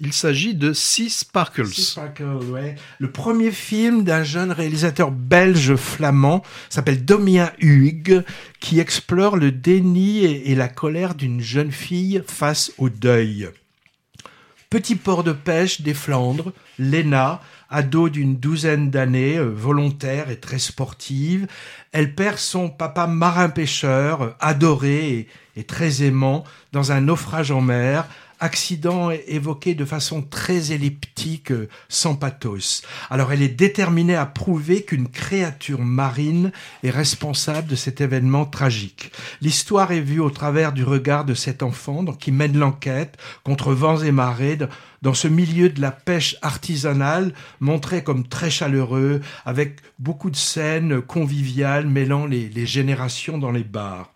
Il s'agit de Sea Sparkles. Le premier film d'un jeune réalisateur belge flamand s'appelle Domien Huyghe, qui explore le déni et, la colère d'une jeune fille face au deuil. Petit port de pêche des Flandres, Lena, ado d'une douzaine d'années, euh, volontaire et très sportive, elle perd son papa marin-pêcheur, euh, adoré et très aimant, dans un naufrage en mer, accident évoqué de façon très elliptique, euh, sans pathos. Alors elle est déterminée à prouver qu'une créature marine est responsable de cet événement tragique. L'histoire est vue au travers du regard de cet enfant qui mène l'enquête contre vents et marées dans ce milieu de la pêche artisanale montré comme très chaleureux, avec beaucoup de scènes conviviales mêlant les générations dans les bars.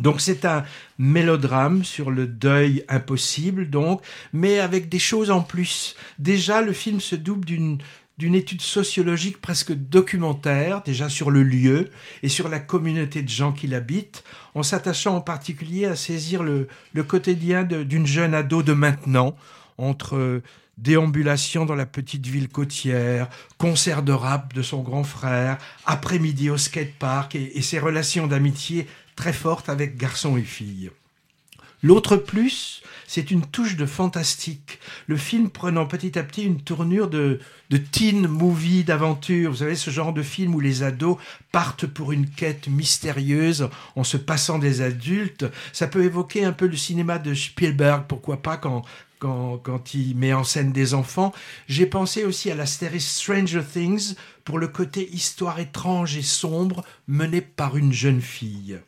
Donc c'est un mélodrame sur le deuil impossible, donc, mais avec des choses en plus. Déjà, le film se double d'une étude sociologique presque documentaire, déjà sur le lieu et sur la communauté de gens qui l'habitent, en s'attachant en particulier à saisir le, quotidien d'une jeune ado de maintenant, entre déambulation dans la petite ville côtière, concert de rap de son grand frère, après-midi au skatepark et, et ses relations d'amitié très forte avec garçons et filles. L'autre plus, c'est une touche de fantastique. Le film prenant petit à petit une tournure de, de teen movie d'aventure. Vous savez, ce genre de film où les ados partent pour une quête mystérieuse en se passant des adultes. Ça peut évoquer un peu le cinéma de Spielberg, pourquoi pas, quand, quand, quand, il met en scène des enfants. J'ai pensé aussi à la série Stranger Things pour le côté histoire étrange et sombre menée par une jeune fille.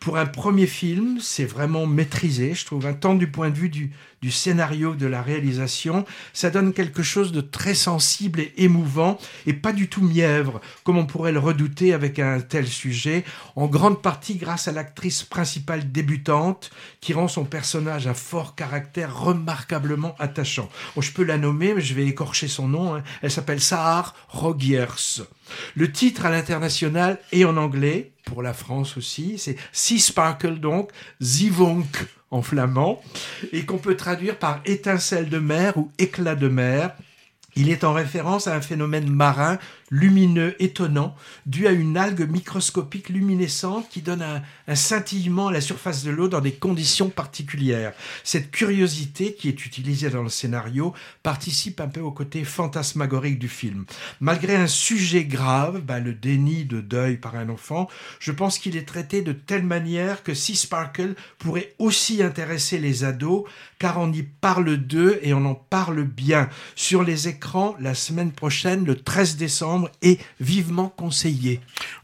Pour un premier film, c'est vraiment maîtrisé, je trouve, un tant du point de vue du, du scénario, de la réalisation, ça donne quelque chose de très sensible et émouvant et pas du tout mièvre, comme on pourrait le redouter avec un tel sujet, en grande partie grâce à l'actrice principale débutante qui rend son personnage un fort caractère remarquablement attachant. Je peux la nommer, mais je vais écorcher son nom. Hein. Elle s'appelle Sahar Le titre à l'international et en anglais, pour la France aussi, c'est Sea Sparkle donc, Zivonk en flamand, et qu'on peut traduire par étincelle de mer ou éclat de mer. Il est en référence à un phénomène marin lumineux étonnant dû à une algue microscopique luminescente qui donne un, scintillement à la surface de l'eau dans des conditions particulières. Cette curiosité qui est utilisée dans le scénario participe un peu au côté fantasmagorique du film. Malgré un sujet grave, bah, le déni de deuil par un enfant, je pense qu'il est traité de telle manière que Sea Sparkle pourrait aussi intéresser les ados car on y parle d'eux et on en parle bien. Sur les écrans, la semaine prochaine, le 13 décembre, est vivement conseillé.